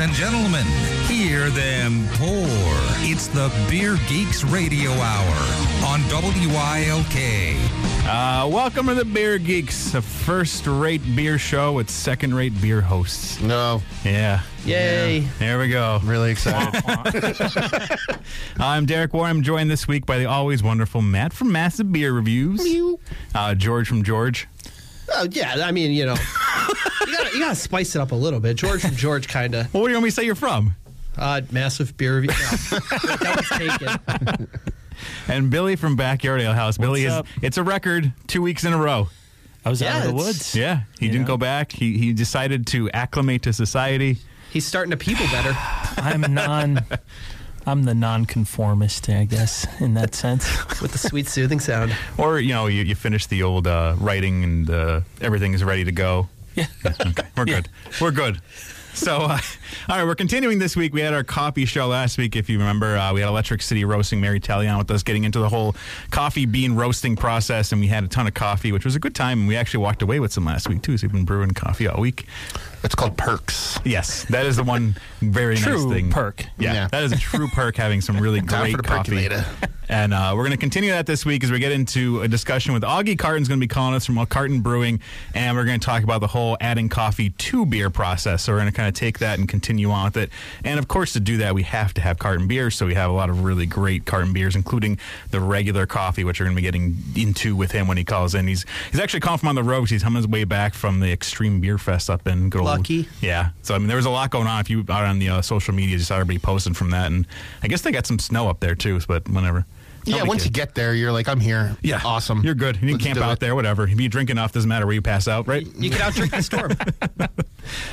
and gentlemen, hear them pour. It's the Beer Geeks Radio Hour on WILK. Uh, welcome to the Beer Geeks, a first-rate beer show with second-rate beer hosts. No, Yeah, Yay. there we go. really excited. I'm Derek Warren. I'm joined this week by the always wonderful Matt from Massive Beer Reviews, uh, George from George. Oh yeah, I mean, you know, you gotta, you gotta spice it up a little bit. George from George, kind of Well, what do you want me to say you're from? uh, massive beer review. No, that was taken. And Billy from Backyard Ale House. Billy is up? it's a record two weeks in a row. I was Yeah, out of the it's- woods. Yeah, he You didn't know? go back. He he decided to acclimate to society. He's starting to people better. I'm non. I'm the non-conformist, I guess, in that sense. with the sweet soothing sound. Or you know, you, you finish the old uh, writing and uh, everything is ready to go. Yeah. Okay, we're good. We're good. So, uh, all right, we're continuing this week. We had our coffee show last week, if you remember. Uh, we had Electric City roasting Mary Talion with us, getting into the whole coffee bean roasting process, and we had a ton of coffee, which was a good time. And we actually walked away with some last week too. So we've been brewing coffee all week. it's called perks. Yes, that is the one very True nice thing. perk. Yeah, Yeah. that is a true perk having some really Time great for the coffee. And uh, we're going to continue that this week as we get into a discussion with Augie Carton's going to be calling us from Carton Brewing, and we're going to talk about the whole adding coffee to beer process. So we're going to kind of take that and continue on with it. And of course, to do that, we have to have carton beer. So we have a lot of really great carton beers, including the regular coffee, which we're going to be getting into with him when he calls in. He's he's actually calling from on the road. 'cause He's on his way back from the Extreme Beer Fest up in good old Lucky. yeah. So I mean, there was a lot going on. If you out on the uh, social media, just saw everybody posting from that, and I guess they got some snow up there too. But whatever. Yeah, Nobody once you get there, you're like, I'm here. yeah, awesome. You're good. You can Let's camp out it. there, whatever. If you drink enough, doesn't matter where you pass out, right? You can out drink the storm.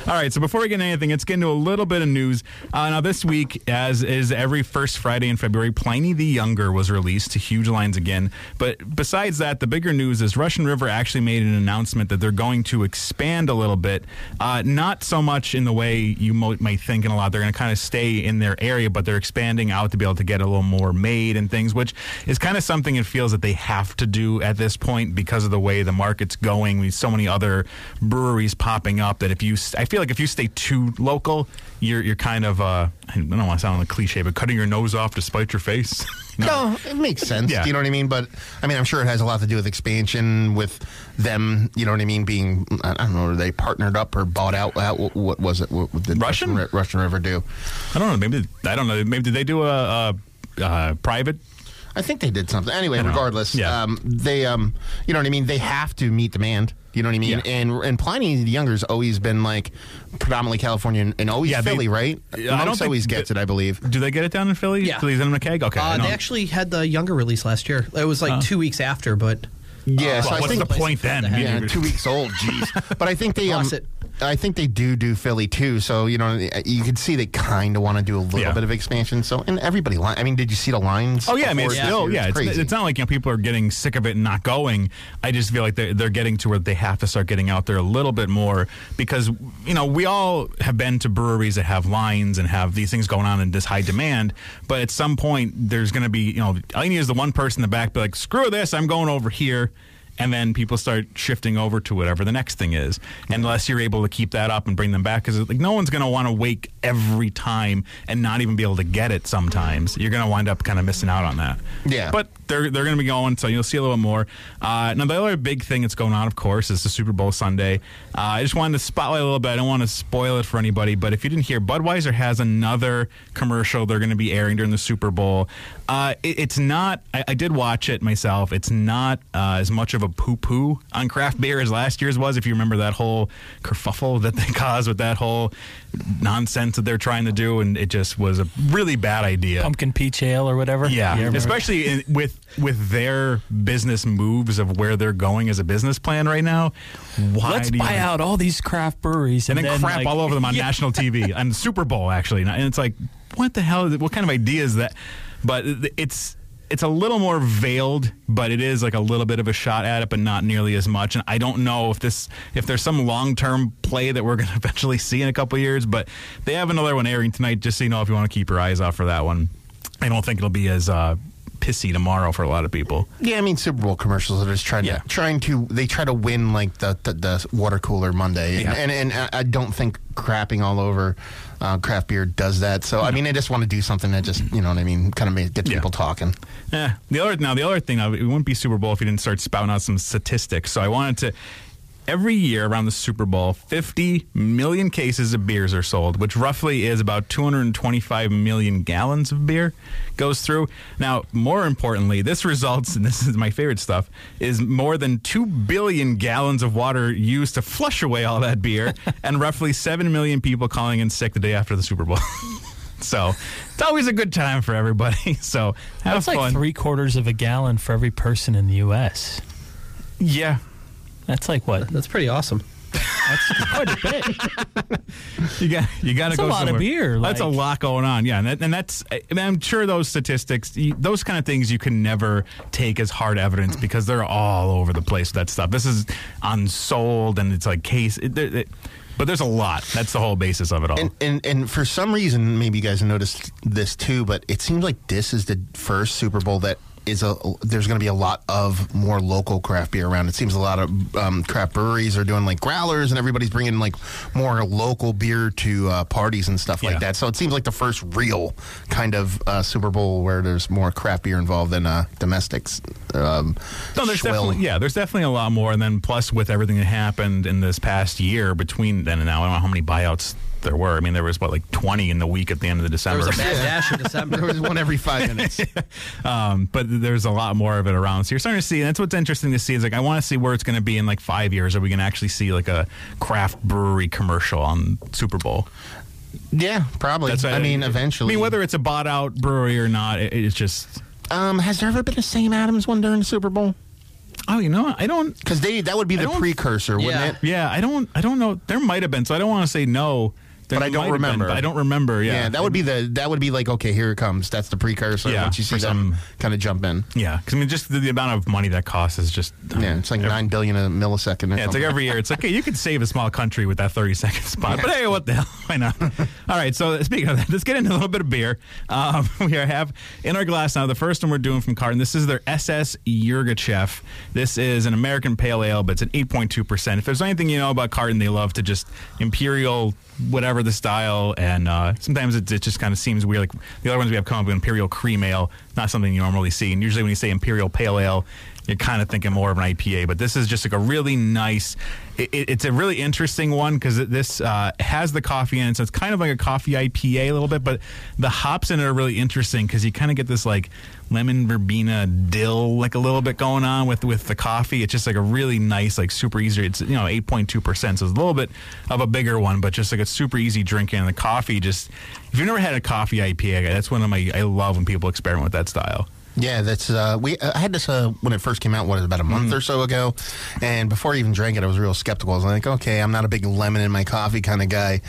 All right, so before we get into anything, let's get into a little bit of news. Uh, now, this week, as is every first Friday in February, Pliny the Younger was released to huge lines again. But besides that, the bigger news is Russian River actually made an announcement that they're going to expand a little bit. Uh, not so much in the way you mo- might think in a lot. They're going to kind of stay in their area, but they're expanding out to be able to get a little more made and things, which is kind of something it feels that they have to do at this point because of the way the market's going. We so many other breweries popping up that if you, I feel like if you stay too local, you're you're kind of uh, I don't want to sound like cliche, but cutting your nose off to spite your face. Know? No, it makes sense. Yeah. Do you know what I mean? But I mean, I'm sure it has a lot to do with expansion, with them. You know what I mean? Being, I don't know, are they partnered up or bought out? What, what was it? What did Russian? Russian, Russian River do? I don't know. Maybe I don't know. Maybe did they do a, a, a private? I think they did something. Anyway, regardless, Yeah. um, they, um, you know what I mean. They have to meet demand. You know what I mean? Yeah. And and Pliny the Younger's always been like predominantly California and, and always Yeah, they- Philly, right? Yeah, I don't Monks think always that- gets it, I believe. Do they get it down in Philly? Yeah. Philly's in a keg. Okay. Uh, they actually had the younger release last year. It was like two weeks after, but Yeah, so Well, I what's think the point then? Yeah, Yeah, two weeks old. Jeez, but I think they um, it. I think they do do Philly too. So you know, you can see they kind of want to do a little Yeah. bit of expansion. So and everybody, li- I mean, did you see the lines? Oh yeah, I mean it's this year? yeah. It's, crazy. it's not like you know people are getting sick of it and not going. I just feel like they're they're getting to where they have to start getting out there a little bit more because you know we all have been to breweries that have lines and have these things going on in this high demand. But at some point, there's going to be you know all you need is the one person in the back be like screw this, I'm going over here. And then people start shifting over to whatever the next thing is, unless you're able to keep that up and bring them back. Because like no one's going to want to wake every time and not even be able to get it. Sometimes you're going to wind up kind of missing out on that. Yeah. But they're they're going to be going, so you'll see a little more. Uh, now, the other big thing that's going on, of course, is the Super Bowl Sunday. Uh, I just wanted to spotlight a little bit. I don't want to spoil it for anybody, but if you didn't hear, Budweiser has another commercial they're going to be airing during the Super Bowl. Uh, it- it's not. I, I did watch it myself. It's not uh, as much of a poo poo on craft beer as last year's was. If you remember that whole kerfuffle that they caused with that whole nonsense that they're trying to do, and it just was a really bad idea. Pumpkin peach ale or whatever. Yeah, especially in, with with their business moves of where they're going as a business plan right now. Why Let's do you buy out all these craft breweries and then, crap like- all over them on Yeah. national TV and Super Bowl actually, and it's like, what the hell? What kind of idea is that? But it's it's a little more veiled, but it is like a little bit of a shot at it, but not nearly as much. And I don't know if this if there's some long term play that we're going to eventually see in a couple years. But they have another one airing tonight, just so you know if you want to keep your eyes out for that one. I don't think it'll be as uh, pissy tomorrow for a lot of people. Yeah, I mean Super Bowl commercials are just trying Yeah. to trying to they try to win like the the, the water cooler Monday, Yeah. and, and and I don't think crapping all over uh, craft beer does that. So I mean, I just want to do something that just you know what I mean, kind of get Yeah. people talking. Yeah. The other now the other thing it wouldn't be Super Bowl if you didn't start spouting out some statistics. So I wanted to every year around the Super Bowl, 50 million cases of beers are sold, which roughly is about 225 million gallons of beer goes through. Now, more importantly, this results and this is my favorite stuff is more than 2 billion gallons of water used to flush away all that beer and roughly 7 million people calling in sick the day after the Super Bowl. So it's always a good time for everybody. So have That's fun. like three quarters of a gallon for every person in the U.S. Yeah. That's like what? That's pretty awesome. That's quite a bit. You got you got to That's go a lot of somewhere. beer, That's a lot going on. Yeah, and, that, and that's I mean, I'm sure those statistics, those kind of things, you can never take as hard evidence because they're all over the place. That stuff. This is unsold, and it's like case. It, it, it- but there's a lot. That's the whole basis of it all. And, and and for some reason, maybe you guys noticed this too, but it seems like this is the first Super Bowl that is a. There's going to be a lot of more local craft beer around. It seems a lot of um, craft breweries are doing like growlers, and everybody's bringing like more local beer to uh, parties and stuff Yeah. like that. So it seems like the first real kind of uh, Super Bowl where there's more craft beer involved than uh, domestics. Um, No, there's definitely yeah, there's definitely a lot more. And then plus with everything that happened in this past year between then and now, I don't know how many buyouts there were. I mean, there was what like 20 in the week at the end of the December. There December. was a bad dash in December. There was one every five minutes. um, but there's a lot more of it around. So you're starting to see, and that's what's interesting to see. Is like I want to see where it's going to be in like five years. Are we going to actually see like a craft brewery commercial on Super Bowl? yeah, probably. That's I mean, eventually. I mean, whether it's a bought out brewery or not, it, it's just. um, has there ever been a Sam Adams one during the Super Bowl? Oh, you know. I don't. Because they that would be I the precursor, wouldn't Yeah. it? Yeah, I don't. I don't know. There might have been. So I don't want to say no. But I don't been, remember. but I don't remember. Yeah, Yeah, that would be the that would be like okay, here it comes. That's the precursor. Yeah, Once you see them kind of jump in. Yeah, because I mean, just the, the amount of money that costs is just. Yeah, it's like nine billion a millisecond. Or Yeah, it's like every year. It's like, hey, you could save a small country with that 30 second spot. But hey, what the hell? Why not? All right, so speaking of that, let's get into a little bit of beer. Um, we have in our glass now, the first one we're doing from Carton. This is their SS Yirgacheffe. This is an American Pale Ale, but it's an 8.2%. If there's anything you know about Carton, they love to just Imperial, whatever the style. And uh, sometimes it, it just kind of seems weird. Like the other ones we have come up with Imperial Cream Ale, not something you normally see. And usually when you say Imperial Pale Ale, you're kind of thinking more of an IPA, but this is just like a really nice. It, it- it's a really interesting one because this uh, has the coffee in it, so it's kind of like a coffee IPA a little bit. But the hops in it are really interesting because you kind of get this like lemon verbena dill like a little bit going on with with the coffee. It's just like a really nice, like super easy. It's you know eight point two percent, so it's a little bit of a bigger one, but just like a super easy drinking. The coffee just if you've never had a coffee IPA, that's one of my I love when people experiment with that style. Yeah, that's uh, we. I had this uh, when it first came out. What about a month or so ago? And before I even drank it, I was real skeptical. I was like, okay, I'm not a big lemon in my coffee kind of guy.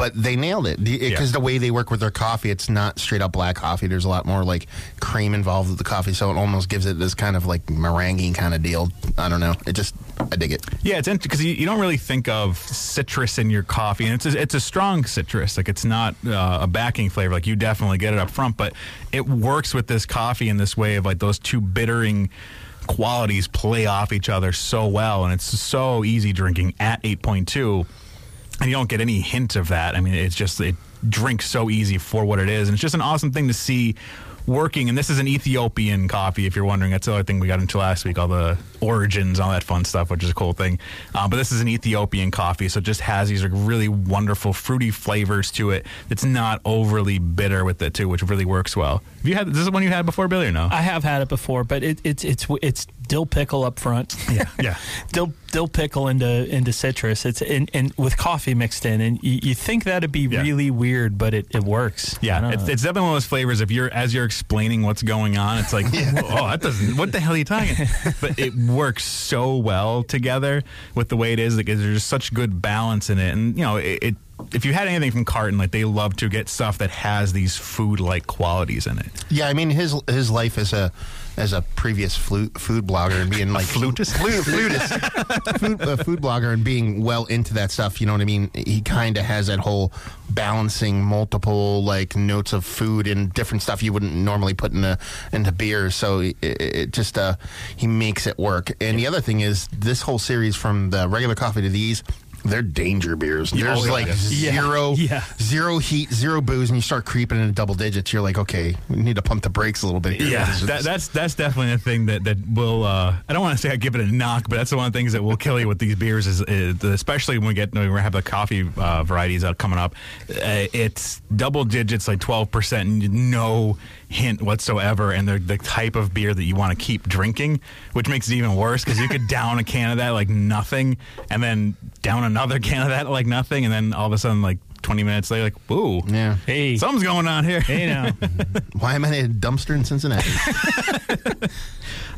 But they nailed it because Yeah. the way they work with their coffee, it's not straight up black coffee. There's a lot more like cream involved with the coffee, so it almost gives it this kind of like meringue kind of deal. I don't know. It just I dig it. Yeah, it's because you, you don't really think of citrus in your coffee, and it's a, it's a strong citrus. Like it's not uh, a backing flavor. Like you definitely get it up front, but it works with this coffee in this way of like those two bittering qualities play off each other so well, and it's so easy drinking at eight point two, and you don't get any hint of that. I mean, it's just it drinks so easy for what it is, and it's just an awesome thing to see working. And this is an Ethiopian coffee, if you're wondering. That's the other thing we got into last week, all the origins, all that fun stuff, which is a cool thing. Uh, but this is an Ethiopian coffee, so it just has these really wonderful fruity flavors to it. It's not overly bitter with it too, which really works well. Have you had this is one you had before, Billy, or no? I have had it before, but it, it's it's it's dill pickle up front. yeah, yeah. dill dill pickle into into citrus. It's and, and with coffee mixed in, and you, you think that'd be Yeah. really weird, but it, it works. Yeah, it's, it's definitely one of those flavors. If you're as you're explaining what's going on, it's like, oh, that doesn't. What the hell are you talking? but it works so well together with the way it is. Like there's just such good balance in it, and you know, it. it if you had anything from Carton, like they love to get stuff that has these food-like qualities in it. Yeah, I mean his his life as a as a previous flute, food blogger and being like flutist? Flu- flutist, food, uh, food blogger, and being well into that stuff. You know what I mean? He kind of has that whole balancing multiple like notes of food and different stuff you wouldn't normally put in a, into beer. So it, it just uh, he makes it work. And the other thing is this whole series from the regular coffee to these. They're danger beers. There's yeah. like zero, Yeah. zero heat, zero booze, and you start creeping into double digits. You're like, okay, we need to pump the brakes a little bit. Here. Yeah, that, that's that's definitely a thing that that will. Uh, I don't want to say I give it a knock, but that's the one of the things that will kill you with these beers is, is especially when we get when we have the coffee uh, varieties out coming up. Uh, it's double digits, like twelve percent, and no hint whatsoever, and they're the type of beer that you want to keep drinking, which makes it even worse because you could down a can of that like nothing, and then down another can of that like nothing, and then all of a sudden like. 20 minutes later, like, ooh, yeah. Hey, something's going on here. hey now. Why am I in a dumpster in Cincinnati?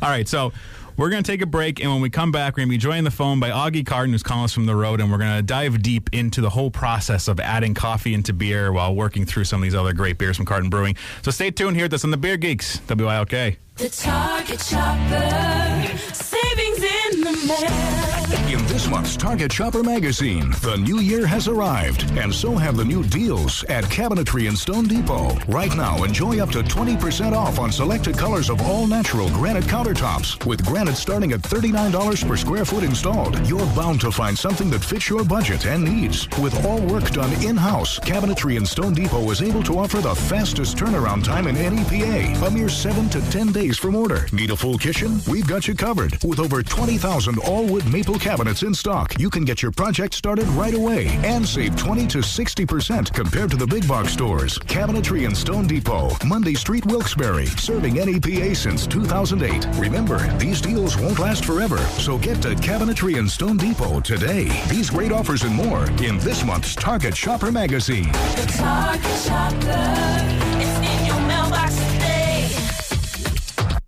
All right, so we're going to take a break, and when we come back, we're going to be joined the phone by Augie Carton, who's calling us from the road, and we're going to dive deep into the whole process of adding coffee into beer while working through some of these other great beers from Carton Brewing. So stay tuned here with us on the Beer Geeks, WILK. The Target Shopper. Savings in the mail. In this month's Target Shopper magazine, the new year has arrived, and so have the new deals at Cabinetry and Stone Depot. Right now, enjoy up to 20% off on selected colors of all natural granite countertops, with granite starting at $39 per square foot installed. You're bound to find something that fits your budget and needs. With all work done in-house, Cabinetry and Stone Depot is able to offer the fastest turnaround time in any PA, a mere 7 to 10 days from order. Need a full kitchen? We've got you covered. With over 20,000 all-wood maple cabinets in stock, you can get your project started right away and save 20 to 60% compared to the big box stores. Cabinetry and Stone Depot, Mundy Street, Wilkes-Barre, serving NEPA since 2008. Remember, these deals won't last forever, so get to Cabinetry and Stone Depot today. These great offers and more in this month's Target Shopper magazine. The Target Shopper.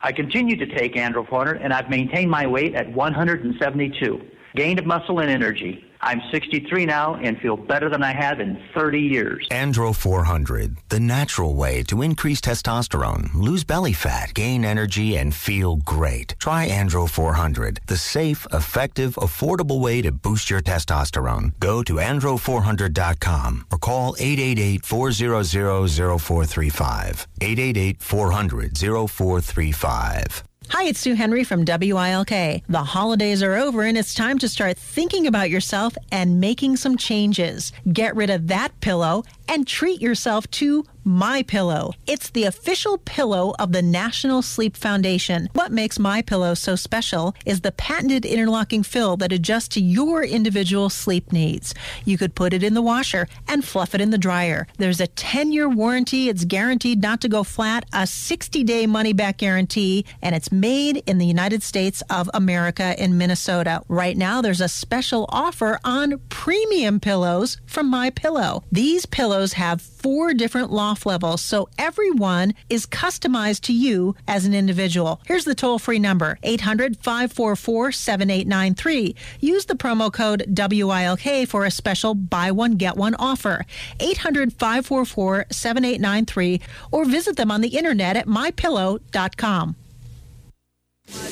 I continue to take Andro 400 and I've maintained my weight at 172. Gained muscle and energy. I'm 63 now and feel better than I have in 30 years. Andro 400, the natural way to increase testosterone, lose belly fat, gain energy, and feel great. Try Andro 400, the safe, effective, affordable way to boost your testosterone. Go to andro400.com or call 888-400-0435. 888-400-0435. Hi, it's Sue Henry from WILK. The holidays are over and it's time to start thinking about yourself and making some changes. Get rid of that pillow and treat yourself to My Pillow. It's the official pillow of the National Sleep Foundation. What makes My Pillow so special is the patented interlocking fill that adjusts to your individual sleep needs. You could put it in the washer and fluff it in the dryer. There's a 10-year warranty. It's guaranteed not to go flat, a 60-day money-back guarantee, and it's made in the United States of America in Minnesota. Right now there's a special offer on premium pillows from My Pillow. These pillows have four different loft levels, so everyone is customized to you as an individual. Here's the toll free number 800 544 7893. Use the promo code WILK for a special buy one, get one offer. 800 544 7893 or visit them on the internet at mypillow.com.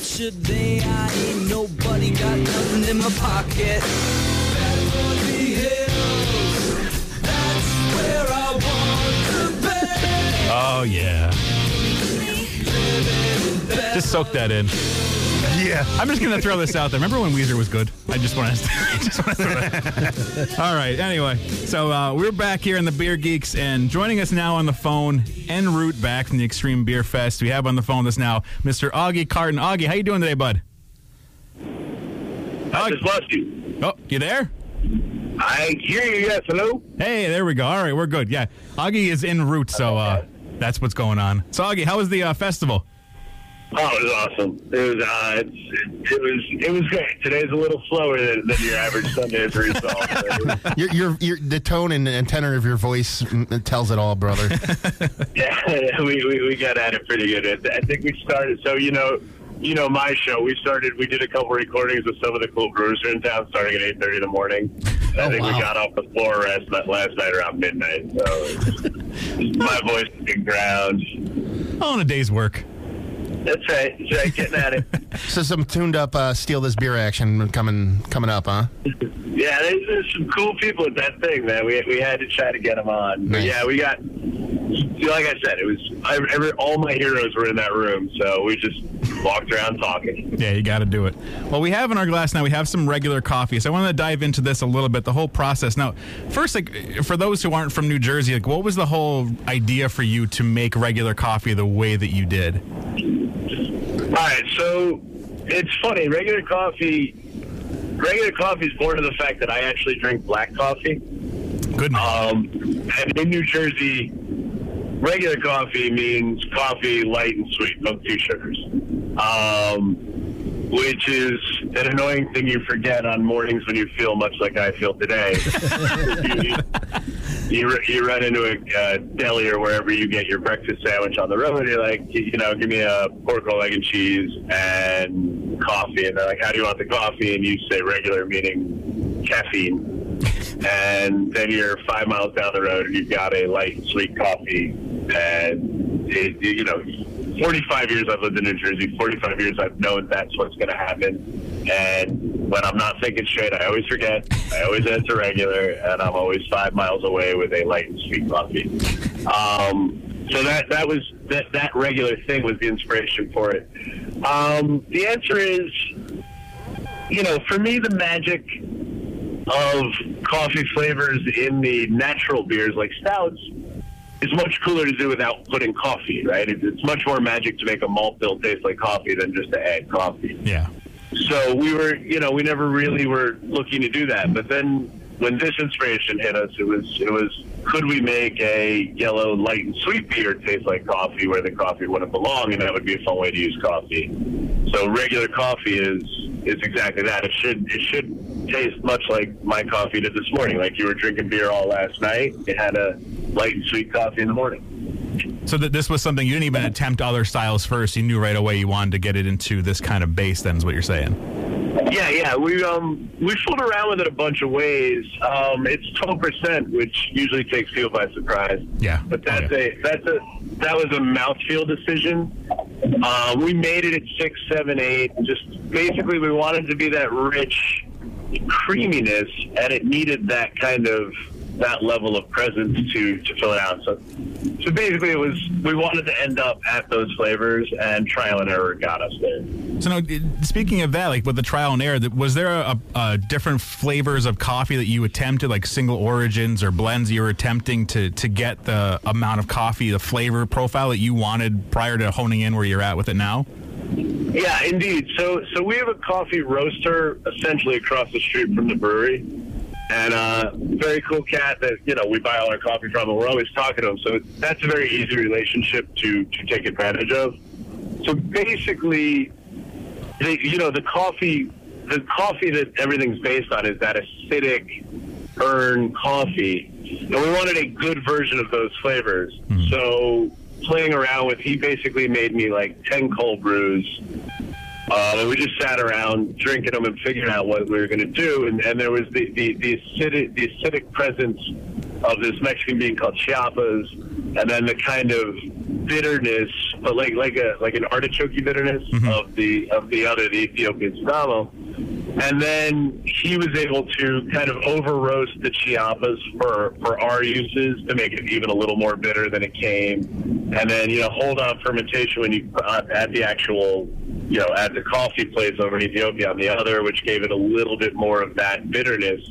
Today I ain't nobody got nothing in my pocket. That's Oh, yeah. Just soak that in. Yeah. I'm just going to throw this out there. Remember when Weezer was good? I just want to, just want to throw that. All right. Anyway, so uh, we're back here in the Beer Geeks, and joining us now on the phone, en route back from the Extreme Beer Fest, we have on the phone this now Mr. Augie Carton. Augie, how you doing today, bud? I just lost you. Oh, you there? I hear you. Yes. Hello. Hey, there we go. All right, we're good. Yeah, Augie is en route, so uh, that's what's going on. So, Augie, how was the uh, festival? Oh, it was awesome. It was, uh, it, it was, it was great. Today's a little slower than, than your average Sunday for yourself. your, your, your, the tone and, and tenor of your voice tells it all, brother. yeah, we, we, we got at it pretty good. I think we started, so, you know, you know my show. We started. We did a couple recordings with some of the cool brewers in town, starting at eight thirty in the morning. And I Oh, think wow. we got off the floor last night, last night around midnight. So my voice is ground. On a day's work. That's right. That's right. Getting at it. so some tuned up uh, steal this beer action coming coming up, huh? Yeah, there's, there's some cool people at that thing, man. We we had to try to get them on. But yeah, we got. Like I said, it was I, every, all my heroes were in that room, so we just walked around talking. Yeah, you got to do it. Well, we have in our glass now, we have some regular coffee. So I want to dive into this a little bit, the whole process. Now, first, like for those who aren't from New Jersey, like what was the whole idea for you to make regular coffee the way that you did? All right, so it's funny. Regular coffee, regular coffee is born of the fact that I actually drink black coffee. Good. Um, and in New Jersey, regular coffee means coffee light and sweet, no two sugars. Um, which is an annoying thing you forget on mornings when you feel much like I feel today. you, you, you run into a uh, deli or wherever you get your breakfast sandwich on the road. And you're like, you know, give me a pork roll, egg and cheese, and coffee. And they're like, how do you want the coffee? And you say regular, meaning caffeine. And then you're five miles down the road and you've got a light and sweet coffee. And, it, you know, 45 years I've lived in New Jersey. 45 years I've known that's what's going to happen. And when I'm not thinking straight, I always forget. I always answer regular, and I'm always five miles away with a light and sweet coffee. Um, so that that was that that regular thing was the inspiration for it. Um, the answer is, you know, for me, the magic of coffee flavors in the natural beers like stouts is much cooler to do without putting coffee, right? It's, it's much more magic to make a malt bill taste like coffee than just to add coffee. Yeah. So we were, you know, we never really were looking to do that. But then when this inspiration hit us, it was, it was, could we make a yellow light and sweet beer taste like coffee where the coffee wouldn't belong, and that would be a fun way to use coffee. So regular coffee is is exactly that. It should it should taste much like my coffee did this morning. Like you were drinking beer all last night. It had a light and sweet coffee in the morning. So that this was something you didn't even attempt other styles first. You knew right away you wanted to get it into this kind of base. Then is what you're saying. Yeah, yeah. We um we fooled around with it a bunch of ways. Um, it's twelve percent, which usually takes people by surprise. Yeah. But that's a that's a that was a mouthfeel decision. Uh, we made it at six, seven, eight. Just basically, we wanted to be that rich creaminess, and it needed that kind of that level of presence to to fill it out. So, so basically, it was we wanted to end up at those flavors, and trial and error got us there. So now, speaking of that, like with the trial and error, was there a, a different flavors of coffee that you attempted, like single origins or blends you were attempting to to get the amount of coffee, the flavor profile that you wanted prior to honing in where you're at with it now? Yeah, indeed. So, so we have a coffee roaster essentially across the street from the brewery, and uh, very cool cat that you know we buy all our coffee from, and we're always talking to him. So that's a very easy relationship to to take advantage of. So basically, the, you know, the coffee, the coffee that everything's based on is that acidic earn coffee, and we wanted a good version of those flavors. So playing around with, he basically made me like ten cold brews. Uh, and we just sat around drinking them and figuring out what we were going to do. And, and there was the, the, the, acidic, the acidic presence of this Mexican bean called Chiapas, and then the kind of bitterness, but like like a like an artichoke bitterness of the of the other, the Ethiopian Sidamo. And then he was able to kind of over roast the Chiapas for, for our uses to make it even a little more bitter than it came. And then, you know, hold on fermentation when you uh, the actual, you know, add the coffee place over in Ethiopia on the other, which gave it a little bit more of that bitterness.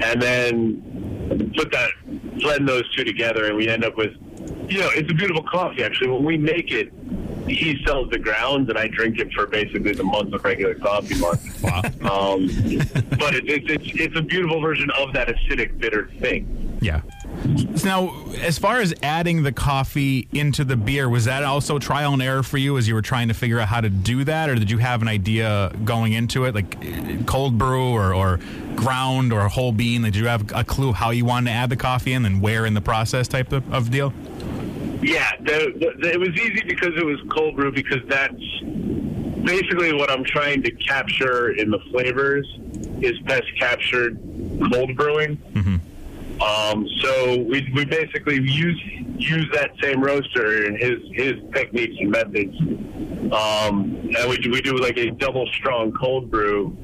And then put that, blend those two together, and we end up with, you know, it's a beautiful coffee, actually. When we make it, he sells the grounds, and I drink it for basically the month of regular coffee month. Wow. Um, but it, it, it's it's a beautiful version of that acidic bitter thing. Yeah. So now, as far as adding the coffee into the beer, was that also trial and error for you as you were trying to figure out how to do that, or did you have an idea going into it, like cold brew or, or ground or whole bean? Did you have a clue how you wanted to add the coffee in and where in the process type of, of deal? Yeah, the, the, it was easy because it was cold brew because that's basically what I'm trying to capture in the flavors is best captured cold brewing. Um, so we, we basically use use that same roaster and his his techniques and methods, um, and we do, we do like a double strong cold brew,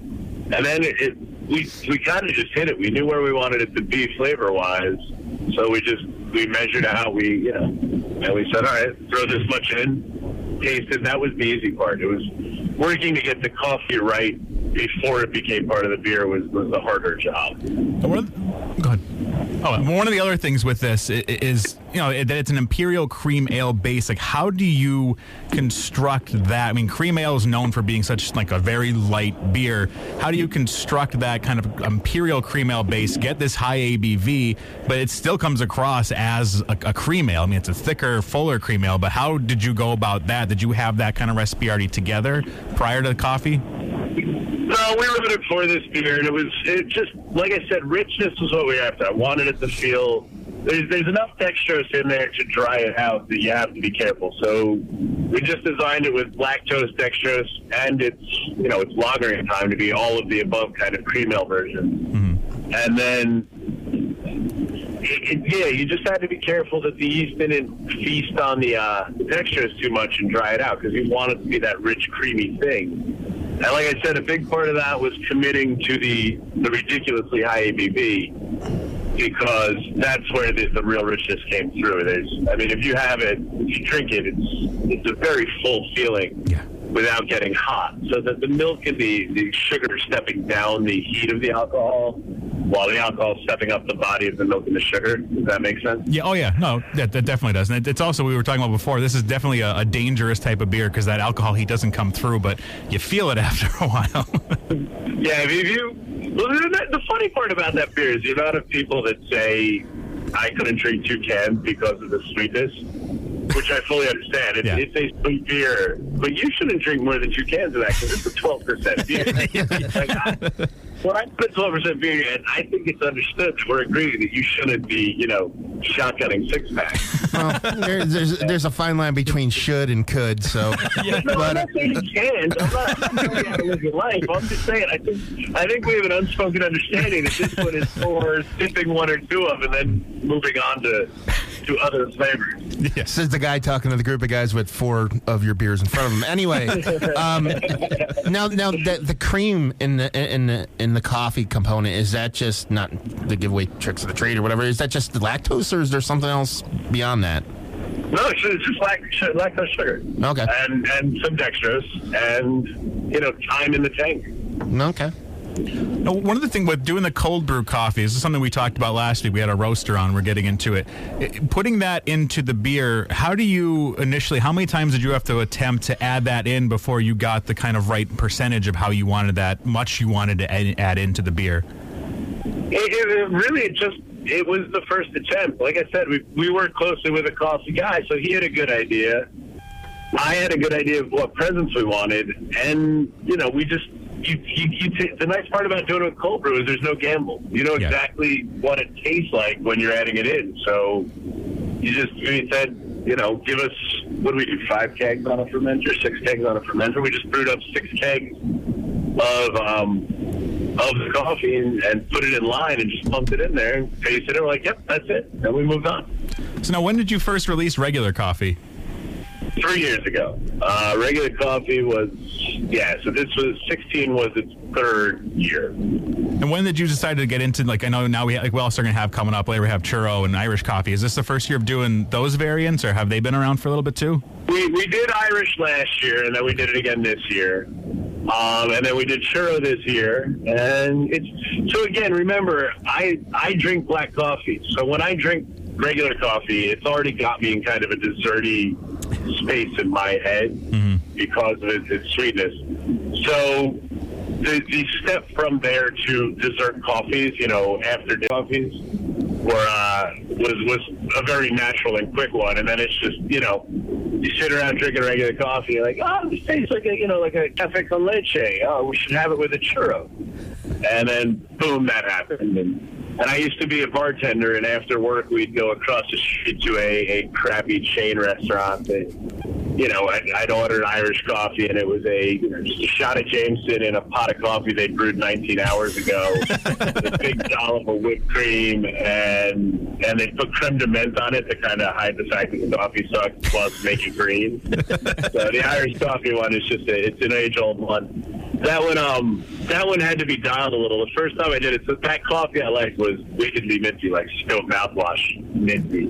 and then it we we kind of just hit it. We knew where we wanted it to be flavor wise, so we just we measured out. We you know, and we said, all right, throw this much in, tasted. That was the easy part. It was working to get the coffee right before it became part of the beer was was the harder job. Go ahead. Oh, one of the other things with this is, you know, that it's an imperial cream ale base. Like, how do you construct that? I mean, cream ale is known for being such like a very light beer. How do you construct that kind of imperial cream ale base? Get this high ABV, but it still comes across as a, a cream ale. I mean, it's a thicker, fuller cream ale. But how did you go about that? Did you have that kind of recipe already together prior to the coffee? No, we wrote it for this beer, and it was it just like I said, richness was what we were after. I wanted it to feel there's there's enough dextrose in there to dry it out that you have to be careful. So we just designed it with lactose, dextrose, and it's you know it's lagering time to be all of the above kind of cream ale version. And then it, it, yeah, you just had to be careful that the yeast didn't feast on the uh, the dextrose too much and dry it out because you want it to be that rich, creamy thing. And like I said, a big part of that was committing to the the ridiculously high ABV because that's where the, the real richness came through. There's, I mean, if you have it, if you drink it, it's it's a very full feeling without getting hot. So that the milk and the the sugar are stepping down the heat of the alcohol, while the alcohol is stepping up the body of the milk and the sugar. Does that make sense? Yeah. Oh, yeah. No, that, that definitely does. And it, it's also we were talking about before. This is definitely a, a dangerous type of beer because that alcohol heat doesn't come through, but you feel it after a while. Yeah, if you. Well, the, the funny part about that beer is the amount of people that say I couldn't drink two cans because of the sweetness, which I fully understand. It's, Yeah. it's a sweet beer, but you shouldn't drink more than two cans of that because it's a twelve percent beer. Like, I- when I put twelve percent beer in, I think it's understood that we're agreeing that you shouldn't be, you know, shotgunning six packs. Well, there, there's there's a fine line between should and could. So, No, I'm but not saying you can't. I'm not, I'm not telling you how to live your life. I'm just saying I think I think we have an unspoken understanding that this one is for sipping one or two of and then moving on to to other flavors. This is the guy talking to the group of guys with four of your beers in front of him. Anyway, um, now now the, the cream in the in the in the coffee component is that just not the giveaway tricks of the trade or whatever? Is that just the lactose or is there something else beyond that? No, it's just, it's just lact- lactose sugar. Okay. And and some dextrose and you know time in the tank. Okay. Now, one of the things with doing the cold brew coffee this is something we talked about last week. We had a roaster on. We're getting into it. Putting that into the beer. How do you initially? How many times did you have to attempt to add that in before you got the kind of right percentage of how you wanted that much you wanted to add, into the beer? It, it, really just it was the first attempt. Like I said, we we worked closely with a coffee guy, so he had a good idea. I had a good idea of what presents we wanted, and you know, we just you you, you t- the nice part about doing it with cold brew is there's no gamble. You know exactly what it tastes like when you're adding it in. So you just we said, you know, give us what do we do? Five kegs on a fermenter, six kegs on a fermenter. We just brewed up six kegs of um of the coffee and, and put it in line and just pumped it in there and tasted it. We're like, yep, that's it. And we moved on. So now, when did you first release regular coffee? Three years ago. Uh, regular coffee was, yeah, so this was, 16 was its third year. And when did you decide to get into like I know now we like we also are gonna have coming up later we have churro and Irish coffee. Is this the first year of doing those variants or have they been around for a little bit too? We, we did Irish last year and then we did it again this year. Um, and then we did churro this year. And it's, so again, remember, I, I drink black coffee. So when I drink regular coffee, it's already got me in kind of a desserty space in my head because of its, its sweetness. So the, the step from there to dessert coffees, you know, after coffees, were uh, was was a very natural and quick one, and then it's just you know you sit around drinking regular coffee, you're like, oh, this tastes like a you know like a cafe con leche. Oh, we should have it with a churro, and then boom, that happened. And, and I used to be a bartender, and after work, we'd go across the street to a, a crappy chain restaurant that you know, I'd, I'd ordered Irish coffee, and it was a you know, just a shot of Jameson and a pot of coffee they brewed 19 hours ago, a big dollop of whipped cream, and and they put creme de menthe on it to kind of hide the fact that the coffee sucks, plus make it green. so the Irish coffee one is just a, it's an age old one. That one, um, that one had to be dialed a little. The first time I did it, so that coffee I liked was wickedly minty, like Scope mouthwash minty.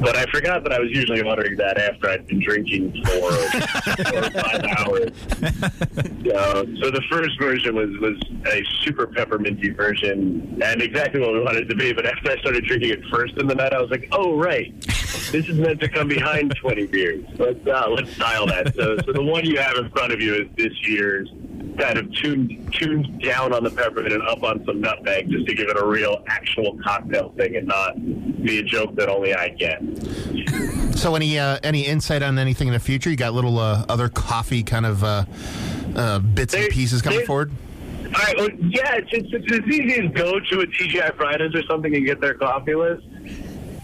But I forgot that I was usually ordering that after I'd been drinking for four or five hours. So, so the first version was was a super pepperminty version, and exactly what we wanted it to be. But after I started drinking it first in the night, I was like, oh right, this is meant to come behind 20 beers. Let's uh, let's dial that. So, so the one you have in front of you is this year's kind of tuned tuned down on the peppermint and up on some nutmeg just to give it a real actual cocktail thing and not be a joke that only I get. So, any uh, any insight on anything in the future? You got little uh, other coffee kind of uh, uh, bits and pieces coming they- forward? All right, well, yeah, it's, it's, it's as easy as go to a TGI Fridays or something and get their coffee list.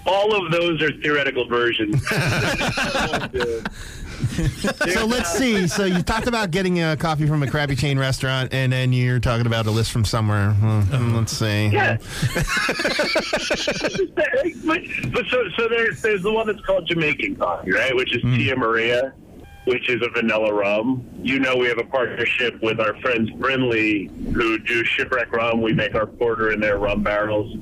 All of those are theoretical versions. so let's see. So you talked about getting a coffee from a crappy chain restaurant, and then you're talking about a list from somewhere. Hmm, let's see. Yeah. but, so so there's there's the one that's called Jamaican coffee, right? Which is Tia Maria, which is a vanilla rum. You know, we have a partnership with our friends Brinley, who do shipwreck rum. We make our porter in their rum barrels.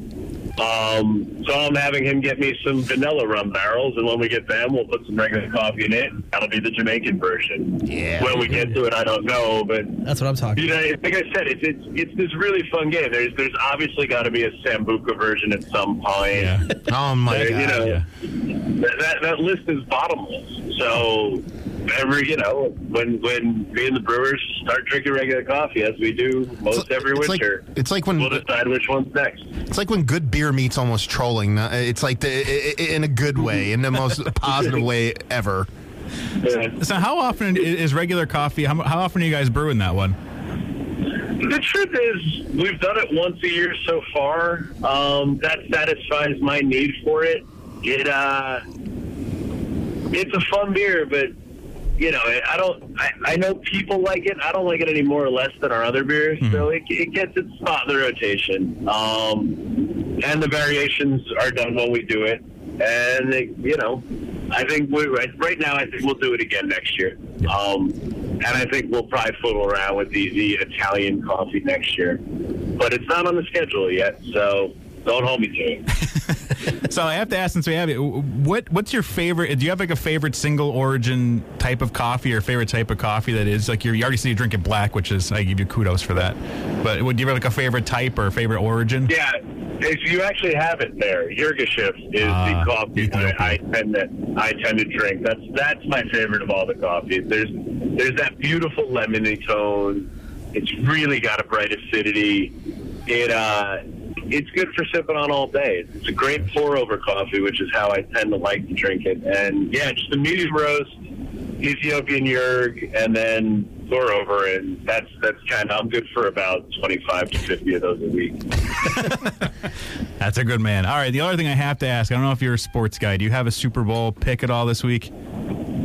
Um, so I'm having him get me some vanilla rum barrels, and when we get them, we'll put some regular coffee in it. That'll be the Jamaican version. Yeah. When we get to it, I don't know, but That's what I'm talking. you know, like I said, it's it's it's this really fun game. There's there's obviously got to be a sambuca version at some point. Oh my There- god! You know, that, that that list is bottomless. So every you know when when me and the brewers start drinking regular coffee as we do most every it's like- winter, it's like when we'll decide which one's next. It's like when good beer meets almost trolling. Uh, It's like the, i- i- in a good way, in the most positive way ever. So, how often is regular coffee? How, how often are you guys brewing that one? The truth is, we've done it once a year so far. Um, that satisfies my need for it. It uh, it's a fun beer, but you know, I don't. I, I know people like it. I don't like it any more or less than our other beers. So it, it gets its spot in the rotation. Um, and the variations are done when we do it. And it, you know, I think we right, right now. I think we'll do it again next year. Um, and I think we'll probably fool around with the the Italian coffee next year. But it's not on the schedule yet, so don't hold me to it. So I have to ask, since we have it, what what's your favorite? Do you have like a favorite single origin type of coffee or favorite type of coffee that is like you're, you already see you drink it black, which is I give you kudos for that. But would you have like a favorite type or favorite origin? Yeah, if you actually have it there, Yirgacheffe is Ah, the coffee I, I tend to I tend to drink. That's that's my favorite of all the coffees. There's there's that beautiful lemony tone. It's really got a bright acidity. It uh, it's good for sipping on all day. It's a great pour over coffee, which is how I tend to like to drink it. And yeah, just a medium roast, Ethiopian Yerg, and then pour over, and that's that's kind of I'm good for about 25 to 50 of those a week. That's a good man. All right, the other thing I have to ask, I don't know if you're a sports guy. Do you have a Super Bowl pick at all this week?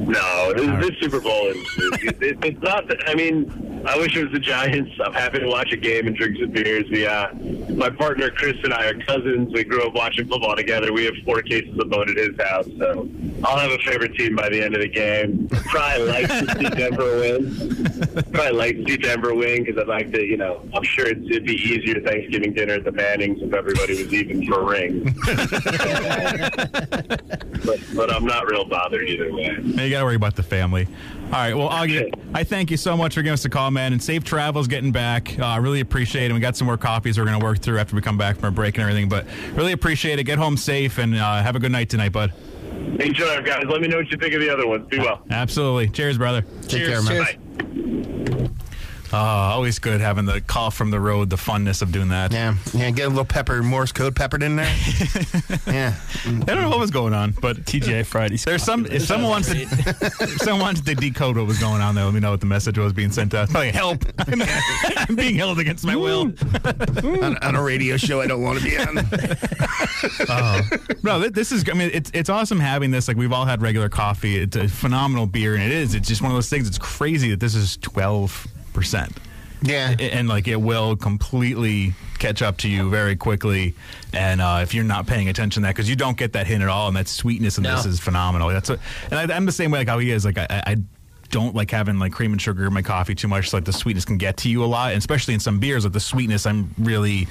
No, this, this Super Bowl is, it, it, it's not. That, I mean, I wish it was the Giants. I'm happy to watch a game and drink some beers. We, uh, my partner Chris and I are cousins. We grew up watching football together. We have four cases of boat at his house, so I'll have a favorite team by the end of the game. Probably like to see Denver win. Probably like to see Denver win because I'd like to, you know, I'm sure it'd, it'd be easier Thanksgiving dinner at the Mannings if everybody was even for rings. but, but I'm not real bothered either way. You got to worry about the family. All right. Well, Augie, I thank you so much for giving us a call, man, and safe travels getting back. Uh, I really appreciate it. We got some more coffees we're going to work through after we come back from our break and everything, but really appreciate it. Get home safe and uh, have a good night tonight, bud. Enjoy, guys. Let me know what you think of the other ones. Be well. Absolutely. Cheers, brother. Take care, man. Bye. Oh, always good having the call from the road, the funness of doing that. Yeah, yeah. Get a little pepper, Morse code peppered in there. yeah. I don't know what was going on, but TGI Fridays. There's some. If someone wants to, if someone wants to decode what was going on, there, let me know what the message was being sent out. Like, help! I'm, I'm being held against my will. on, on a radio show I don't want to be on. Oh. No, this is. I mean, it's it's awesome having this. Like we've all had regular coffee. It's a phenomenal beer, and it is. It's just one of those things. It's crazy that this is twelve percent. Yeah, and like it will completely catch up to you very quickly. And uh, if you're not paying attention to that, because you don't get that hint at all, and that sweetness in this is phenomenal. That's what, and I, I'm the same way like how he is. Like I. I don't like having like cream and sugar in my coffee too much. So like the sweetness can get to you a lot, and especially in some beers. Like the sweetness, I'm really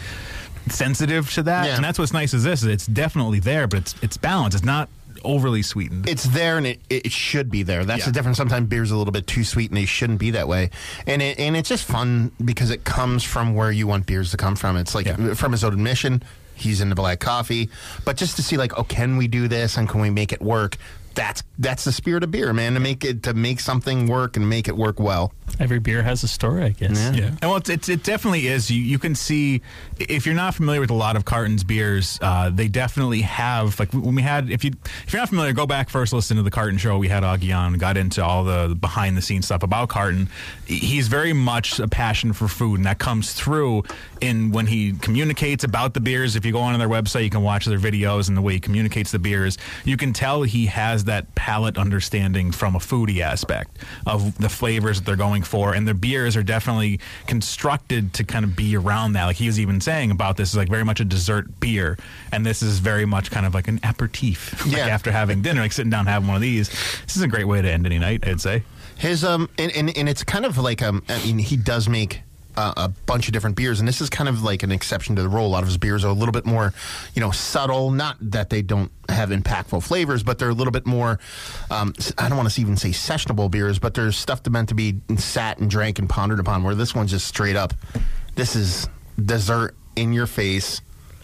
sensitive to that, Yeah. and that's what's nice is this. It's definitely there, but it's it's balanced. It's not overly sweetened. it's there and it, it should be there. That's Yeah. the difference. Sometimes beer's a little bit too sweet and they shouldn't be that way. And it, and it's just fun because it comes from where you want beers to come from. It's like Yeah. from his own admission, he's into black coffee. But just to see like, oh, can we do this and can we make it work? That's that's the spirit of beer, man. To make it to make something work and make it work well. Every beer has a story, I guess. Yeah. And well, it's, it's, it definitely is. You, you can see, if you're not familiar with a lot of Carton's beers, uh, they definitely have, like when we had, if, you, if you're not familiar, go back first, listen to the Carton show. We had Augie on, got into all the behind the scenes stuff about Carton. He's very much a passion for food, and that comes through in when he communicates about the beers. If you go on their website, you can watch their videos and the way he communicates the beers. You can tell he has that palate understanding from a foodie aspect of the flavors that they're going for, and their beers are definitely constructed to kind of be around that. Like he was even saying about this is like very much a dessert beer, and this is very much kind of like an aperitif. like Yeah. after having dinner, like sitting down having one of these. This is a great way to end any night, I'd say. His um and, and, and it's kind of like um I mean he does make uh, a bunch of different beers and this is kind of like an exception to the rule. A lot of his beers are a little bit more, you know, subtle. Not that they don't have impactful flavors, but they're a little bit more. Um, I don't want to even say sessionable beers, but there's stuff that meant to be sat and drank and pondered upon. Where this one's just straight up. This is dessert in your face.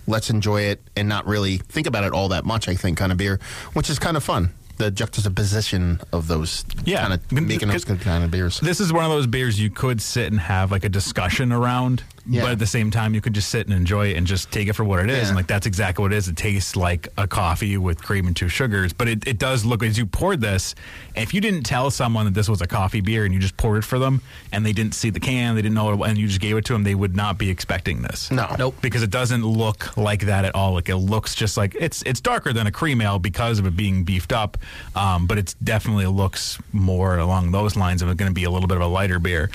Let's enjoy it and not really think about it all that much. I think kind of beer, which is kind of fun. The juxtaposition of those, Yeah. kind of making those good kind of beers. This is one of those beers you could sit and have like a discussion around, Yeah. but at the same time you could just sit and enjoy it and just take it for what it is. Yeah. And like that's exactly what it is. It tastes like a coffee with cream and two sugars, but it, it does look as you poured this. If you didn't tell someone that this was a coffee beer and you just poured it for them and they didn't see the can, they didn't know, what, and you just gave it to them, they would not be expecting this. No. Nope. because it doesn't look like that at all. Like it looks just like it's it's darker than a cream ale because of it being beefed up, um, but it definitely looks more along those lines of it going to be a little bit of a lighter beer.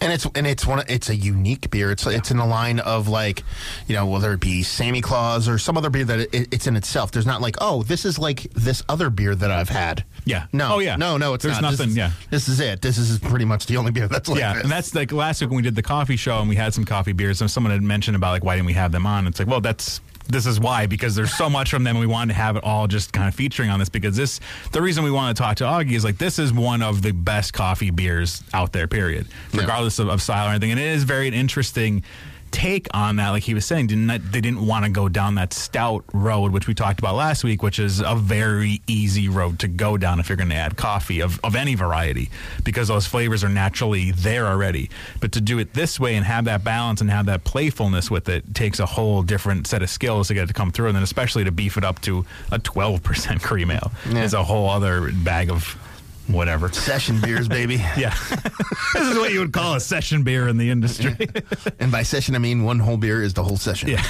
And it's and it's one. It's a unique beer. It's it's in the line of like, you know, whether it be Samichlaus or some other beer that it, it's in itself. There's not like, oh, this is like this other beer that I've had. Yeah. No. Oh, yeah. No. No. It's There's not. This nothing- is- yeah. This is it. This is pretty much the only beer that's like yeah, this. and that's like last week when we did the coffee show and we had some coffee beers. And someone had mentioned about like why didn't we have them on? It's like, well, that's this is why because there's so much from them and we wanted to have it all just kind of featuring on this because this the reason we want to talk to Augie is like this is one of the best coffee beers out there. Period, regardless of, of style or anything. And it is very interesting take on that like he was saying didn't they didn't want to go down that stout road which we talked about last week which is a very easy road to go down if you're going to add coffee of, of any variety because those flavors are naturally there already but to do it this way and have that balance and have that playfulness with it takes a whole different set of skills to get it to come through and then especially to beef it up to a 12% cream ale Yeah. is a whole other bag of whatever session beers, baby. yeah this is what you would call a session beer in the industry and by session, I mean one whole beer is the whole session. Yeah.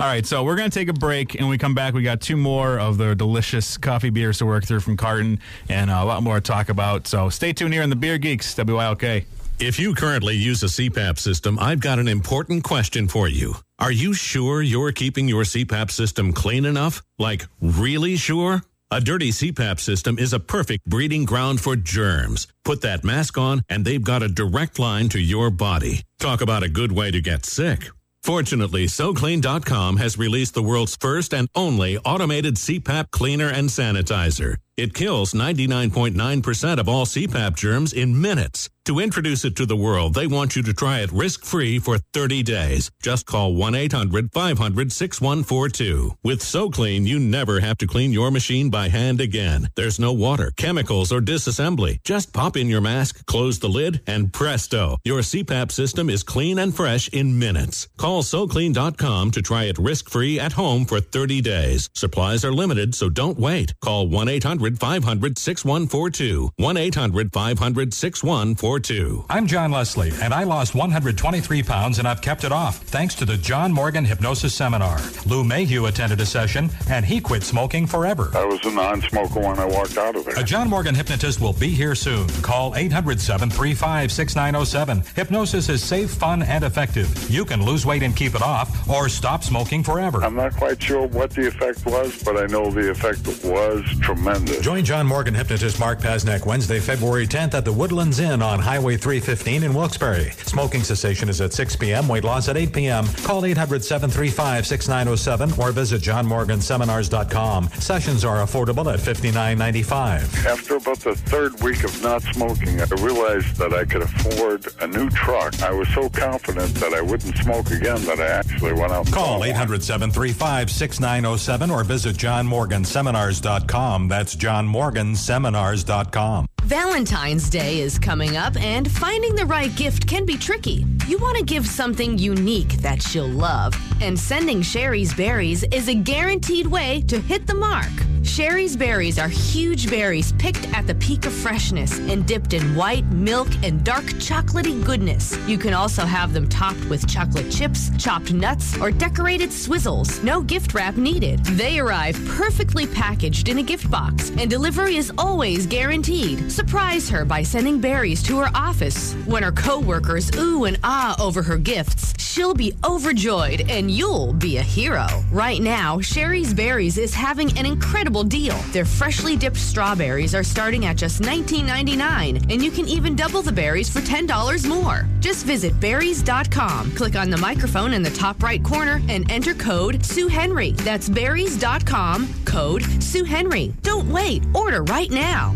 All right, so we're going to take a break, and when we come back, we got two more of the delicious coffee beers to work through from Carton, and uh, a lot more to talk about. So stay tuned here on the Beer Geeks, WILK. If you currently use a CPAP system, I've got an important question for you. Are you sure you're keeping your CPAP system clean enough? Like, really sure? A dirty CPAP system is a perfect breeding ground for germs. Put that mask on, and they've got a direct line to your body. Talk about a good way to get sick. Fortunately, SoClean.com has released the world's first and only automated CPAP cleaner and sanitizer. It kills 99.9% of all CPAP germs in minutes. To introduce it to the world, they want you to try it risk free for 30 days. Just call 1 800 500 6142. With So Clean, you never have to clean your machine by hand again. There's no water, chemicals, or disassembly. Just pop in your mask, close the lid, and presto, your CPAP system is clean and fresh in minutes. Call SoClean.com to try it risk free at home for 30 days. Supplies are limited, so don't wait. Call 1 800 500 6142. 1 800 500 6142. I'm John Leslie, and I lost 123 pounds and I've kept it off thanks to the John Morgan Hypnosis Seminar. Lou Mayhew attended a session and he quit smoking forever. I was a non smoker when I walked out of there. A John Morgan hypnotist will be here soon. Call 800 735 6907. Hypnosis is safe, fun, and effective. You can lose weight and keep it off or stop smoking forever. I'm not quite sure what the effect was, but I know the effect was tremendous. Join John Morgan hypnotist Mark Pasnek Wednesday, February 10th at the Woodlands Inn on Highway 315 in Wilkes-Barre. Smoking cessation is at 6 p.m., weight loss at 8 p.m. Call 800 735 6907 or visit johnmorganseminars.com. Sessions are affordable at $59.95. After about the third week of not smoking, I realized that I could afford a new truck. I was so confident that I wouldn't smoke again that I actually went out. Call 800 735 6907 or visit johnmorganseminars.com. That's johnmorganseminars.com. Valentine's Day is coming up, and finding the right gift can be tricky. You want to give something unique that she'll love, and sending Shari's berries is a guaranteed way to hit the mark. Shari's berries are huge berries picked at the peak of freshness and dipped in white, milk, and dark chocolatey goodness. You can also have them topped with chocolate chips, chopped nuts, or decorated swizzles. No gift wrap needed. They arrive perfectly packaged in a gift box, and delivery is always guaranteed. Surprise her by sending berries to her office. When her coworkers ooh and ah over her gifts, she'll be overjoyed and you'll be a hero. Right now, Shari's Berries is having an incredible deal. Their freshly dipped strawberries are starting at just $19.99, and you can even double the berries for $10 more. Just visit berries.com, click on the microphone in the top right corner, and enter code Sue Henry. That's berries.com, code Sue Henry. Don't wait, order right now.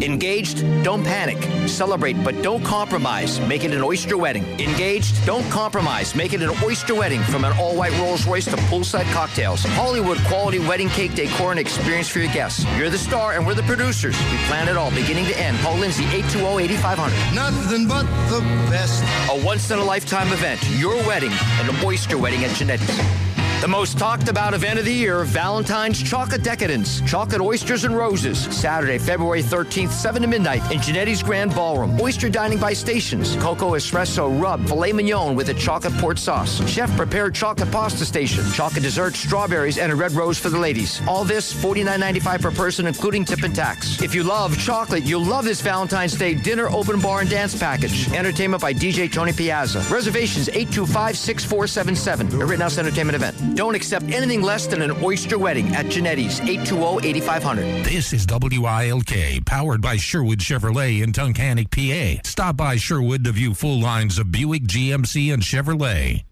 Engaged? Don't panic. Celebrate, but don't compromise. Make it an oyster wedding. Engaged? Don't compromise. Make it an oyster wedding from an all white Rolls Royce to poolside cocktails. Hollywood quality wedding cake decor and experience for your guests. You're the star and we're the producers. We plan it all beginning to end. Paul Lindsay 820 8500. Nothing but the best. A once in a lifetime event. Your wedding, and an oyster wedding at Genetti's. The most talked about event of the year, Valentine's Chocolate Decadence. Chocolate Oysters and Roses. Saturday, February 13th, 7 to midnight in Genetti's Grand Ballroom. Oyster dining by stations. Cocoa espresso rub, filet mignon with a chocolate port sauce. Chef prepared chocolate pasta station. Chocolate dessert, strawberries, and a red rose for the ladies. All this $49.95 per person, including tip and tax. If you love chocolate, you'll love this Valentine's Day dinner, open bar, and dance package. Entertainment by DJ Tony Piazza. Reservations 825 6477. A Rittenhouse Entertainment event. Don't accept anything less than an oyster wedding at Genetti's 820 8500. This is WILK, powered by Sherwood Chevrolet in Tunkhannock, PA. Stop by Sherwood to view full lines of Buick, GMC, and Chevrolet.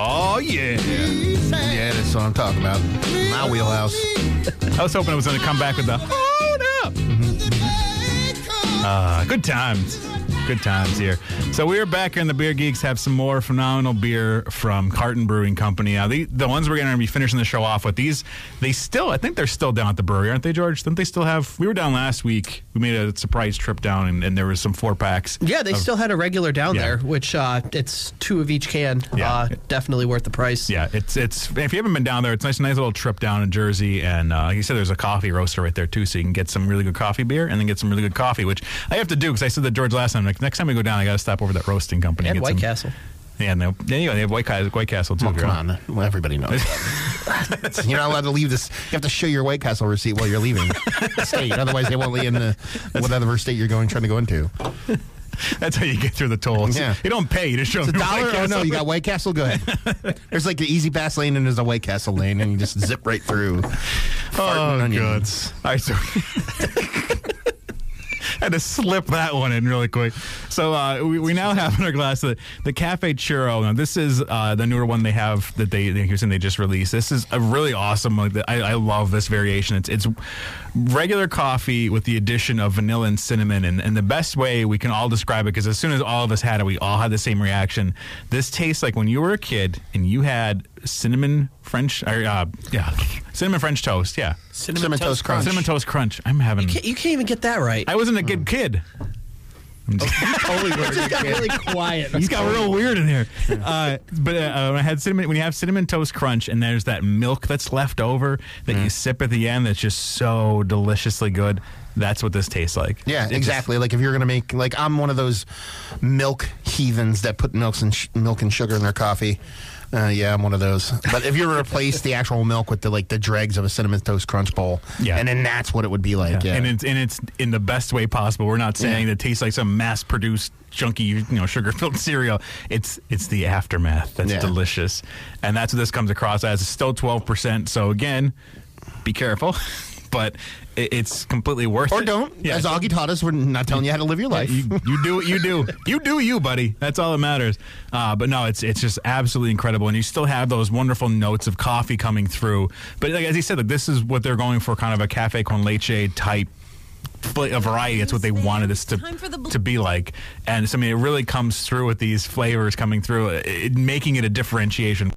Oh yeah. Yeah, that's what I'm talking about. My wheelhouse. I was hoping it was going to come back with the hold up. Uh, good times. Good times here. So we are back here in the Beer Geeks. Have some more phenomenal beer from Carton Brewing Company. Now, the, the ones we're going to be finishing the show off with, these, they still, I think they're still down at the brewery, aren't they, George? Don't they still have, we were down last week. We made a surprise trip down and, and there was some four packs. Yeah, they of- still had a regular down Yeah. there, which uh, it's two of each can. Yeah. Uh, definitely worth the price. Yeah, it's it's if you haven't been down there, it's nice, nice little trip down in Jersey, and uh, like you said, there's a coffee roaster right there too, so you can get some really good coffee beer and then get some really good coffee, which I have to do because I said to George last time, like next time we go down, I got to stop over that roasting company And White some- Castle. Yeah, no, yeah, they have White, Ca- White Castle too. Oh, girl. come on. Well, everybody knows that. you're not allowed to leave this. You have to show your White Castle receipt while you're leaving the state. Otherwise, they won't let you in the, whatever state you're going trying to go into. That's how you get through the tolls. Yeah. You don't pay. You just show It's a dollar? Oh, no, you got White Castle? Go ahead. There's like the E-ZPass lane and there's a White Castle lane, and you just zip right through. Oh, onions. All right, so had to slip that one in really quick. So uh, we, we now have in our glass the, the Cafe Churro. Now, this is uh, the newer one they have that they they, they just released. This is a really awesome. Like I, I love this variation. It's it's regular coffee with the addition of vanilla and cinnamon. And, and the best way we can all describe it, because as soon as all of us had it, we all had the same reaction. This tastes like when you were a kid and you had cinnamon French, or, uh, yeah, cinnamon French toast. Yeah, Cinnamon Cinnamon Toast Toast Crunch. Cinnamon toast crunch. I'm having. You can't even get that right. I wasn't a good kid. totally just got really quiet. He's got real weird in here. Uh, but uh, when I had cinnamon, when you have cinnamon toast crunch, and there's that milk that's left over that Mm. you sip at the end, that's just so deliciously good. That's what this tastes like. Yeah, It just- exactly. like if you're gonna make like I'm one of those milk heathens that put milks and sh- milk and sugar in their coffee. Uh, yeah, I'm one of those. But if you replace the actual milk with the like the dregs of a cinnamon toast crunch bowl, Yeah. and then that's what it would be like. Yeah, and it's and it's in the best way possible. We're not saying that it tastes like some mass-produced junky, you know, sugar-filled cereal. It's it's the aftermath that's Yeah. delicious, and that's what this comes across as. It's still twelve percent. So again, be careful, but it's completely worth or it. Or don't. Yeah. As Augie taught us, we're not telling you how to live your life. You, you do what you do. You do you, buddy. That's all that matters. Uh, but no, it's it's just absolutely incredible, and you still have those wonderful notes of coffee coming through. But like, as he said, like, this is what they're going for, kind of a cafe con leche type. fla- A variety. That's what they wanted this to to be like, and so I mean, it really comes through with these flavors coming through, it, making it a differentiation.